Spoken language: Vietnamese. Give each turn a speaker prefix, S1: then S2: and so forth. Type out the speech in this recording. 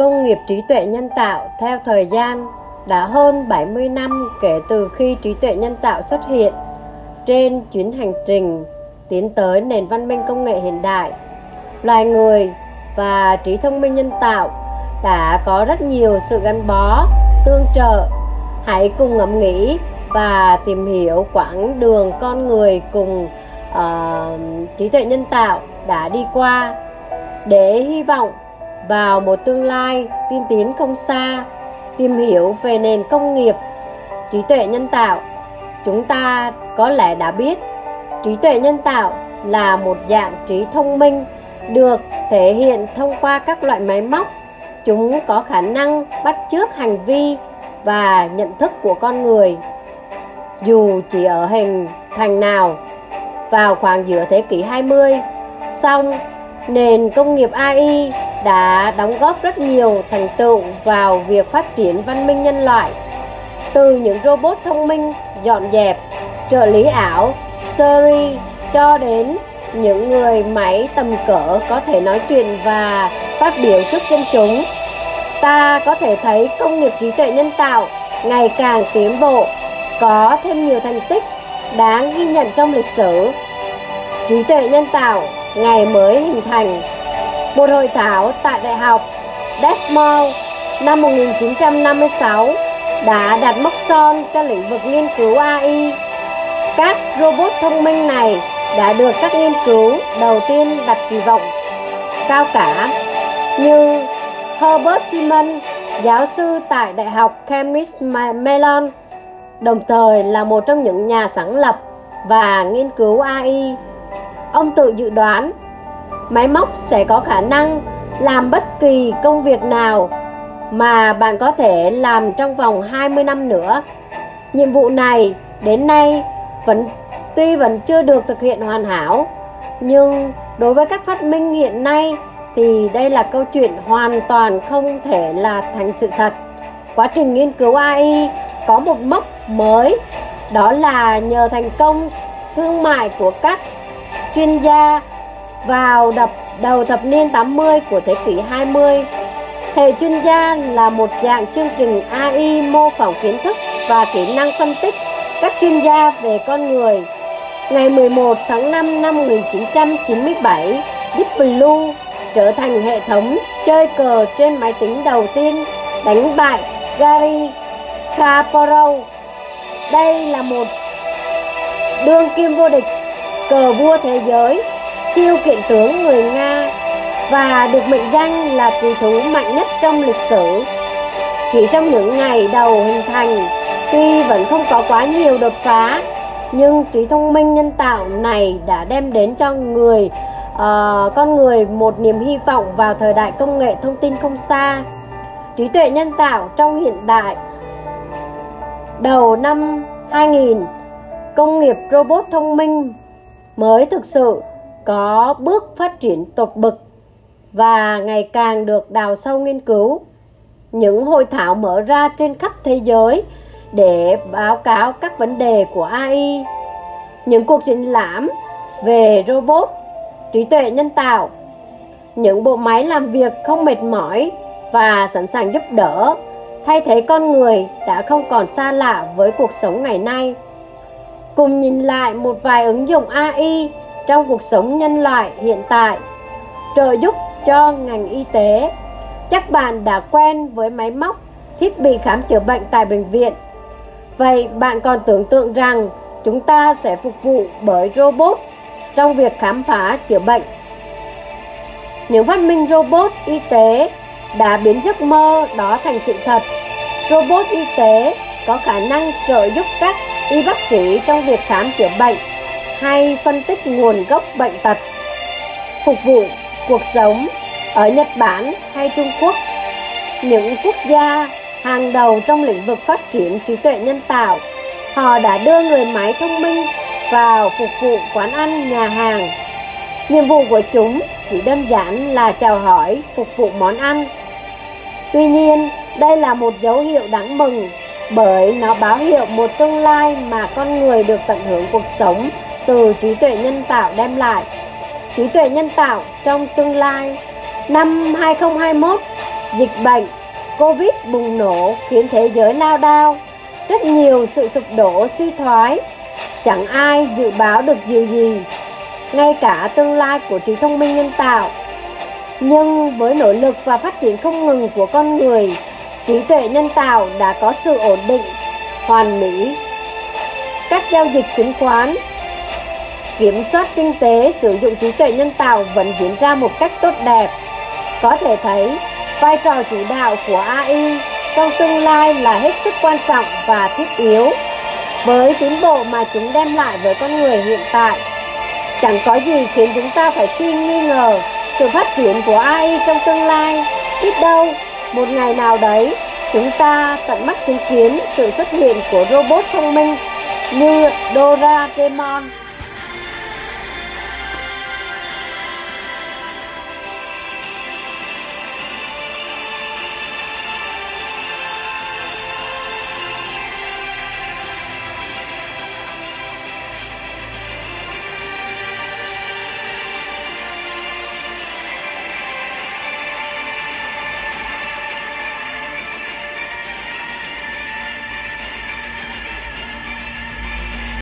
S1: Công nghiệp trí tuệ nhân tạo theo thời gian đã hơn 70 năm kể từ khi trí tuệ nhân tạo xuất hiện trên chuyến hành trình tiến tới nền văn minh công nghệ hiện đại. Loài người và trí thông minh nhân tạo đã có rất nhiều sự gắn bó, tương trợ. Hãy cùng ngẫm nghĩ và tìm hiểu quãng đường con người cùng uh, trí tuệ nhân tạo đã đi qua để hy vọng vào một tương lai tiên tiến không xa, tìm hiểu về nền công nghiệp, trí tuệ nhân tạo. Chúng ta có lẽ đã biết, trí tuệ nhân tạo là một dạng trí thông minh được thể hiện thông qua các loại máy móc. Chúng có khả năng bắt chước hành vi và nhận thức của con người. Dù chỉ ở hình thành nào, vào khoảng giữa thế kỷ 20 song nền công nghiệp AI đã đóng góp rất nhiều thành tựu vào việc phát triển văn minh nhân loại, từ những robot thông minh, dọn dẹp, trợ lý ảo, Siri, cho đến những người máy tầm cỡ có thể nói chuyện và phát biểu trước công chúng. Ta có thể thấy công nghiệp trí tuệ nhân tạo ngày càng tiến bộ, có thêm nhiều thành tích đáng ghi nhận trong lịch sử. Trí tuệ nhân tạo ngày mới hình thành một hội thảo tại Đại học Desmond năm 1956 đã đặt mốc son cho lĩnh vực nghiên cứu AI. Các robot thông minh này đã được các nghiên cứu đầu tiên đặt kỳ vọng cao cả như Herbert Simon, giáo sư tại Đại học Cambridge Mellon, đồng thời là một trong những nhà sáng lập và nghiên cứu AI. Ông tự dự đoán máy móc sẽ có khả năng làm bất kỳ công việc nào mà bạn có thể làm trong vòng 20 năm nữa. Nhiệm vụ này đến nay vẫn tuy vẫn chưa được thực hiện hoàn hảo, nhưng đối với các phát minh hiện nay thì đây là câu chuyện hoàn toàn không thể là thành sự thật. Quá trình nghiên cứu AI có một mốc mới, đó là nhờ thành công thương mại của các chuyên gia vào đập đầu thập niên 80 của thế kỷ 20. Hệ chuyên gia là một dạng chương trình AI mô phỏng kiến thức và kỹ năng phân tích các chuyên gia về con người. Ngày 11 tháng 5 năm 1997, Deep Blue trở thành hệ thống chơi cờ trên máy tính đầu tiên đánh bại Gary Kasparov. Đây là một đương kim vô địch cờ vua thế giới siêu kiện tướng người Nga và được mệnh danh là kỳ thú mạnh nhất trong lịch sử. Chỉ trong những ngày đầu hình thành, tuy vẫn không có quá nhiều đột phá, nhưng trí thông minh nhân tạo này đã đem đến cho người uh, con người một niềm hy vọng vào thời đại công nghệ thông tin không xa. Trí tuệ nhân tạo trong hiện đại đầu năm 2000, công nghiệp robot thông minh mới thực sự có bước phát triển tột bậc và ngày càng được đào sâu nghiên cứu. Những hội thảo mở ra trên khắp thế giới để báo cáo các vấn đề của AI. Những cuộc triển lãm về robot, trí tuệ nhân tạo, những bộ máy làm việc không mệt mỏi và sẵn sàng giúp đỡ, thay thế con người đã không còn xa lạ với cuộc sống ngày nay. Cùng nhìn lại một vài ứng dụng AI trong cuộc sống nhân loại hiện tại, trợ giúp cho ngành y tế. Chắc bạn đã quen với máy móc, thiết bị khám chữa bệnh tại bệnh viện. Vậy bạn còn tưởng tượng rằng chúng ta sẽ phục vụ bởi robot trong việc khám phá chữa bệnh. Những phát minh robot y tế đã biến giấc mơ đó thành sự thật. Robot y tế có khả năng trợ giúp các y bác sĩ trong việc khám chữa bệnh hay phân tích nguồn gốc bệnh tật, phục vụ cuộc sống ở Nhật Bản hay Trung Quốc. Những quốc gia hàng đầu trong lĩnh vực phát triển trí tuệ nhân tạo, họ đã đưa người máy thông minh vào phục vụ quán ăn nhà hàng. Nhiệm vụ của chúng chỉ đơn giản là chào hỏi, phục vụ món ăn. Tuy nhiên, đây là một dấu hiệu đáng mừng bởi nó báo hiệu một tương lai mà con người được tận hưởng cuộc sống từ trí tuệ nhân tạo đem lại. Trí tuệ nhân tạo trong tương lai năm 2021 dịch bệnh Covid bùng nổ khiến thế giới lao đao, rất nhiều sự sụp đổ suy thoái, chẳng ai dự báo được điều gì, ngay cả tương lai của trí thông minh nhân tạo. Nhưng với nỗ lực và phát triển không ngừng của con người, trí tuệ nhân tạo đã có sự ổn định, hoàn mỹ. Các giao dịch chứng khoán, kiểm soát kinh tế sử dụng trí tuệ nhân tạo vẫn diễn ra một cách tốt đẹp. Có thể thấy, vai trò chủ đạo của AI trong tương lai là hết sức quan trọng và thiết yếu. Với tiến bộ mà chúng đem lại với con người hiện tại, chẳng có gì khiến chúng ta phải suy nghi ngờ sự phát triển của AI trong tương lai. Biết đâu, một ngày nào đấy, chúng ta tận mắt chứng kiến sự xuất hiện của robot thông minh như Doraemon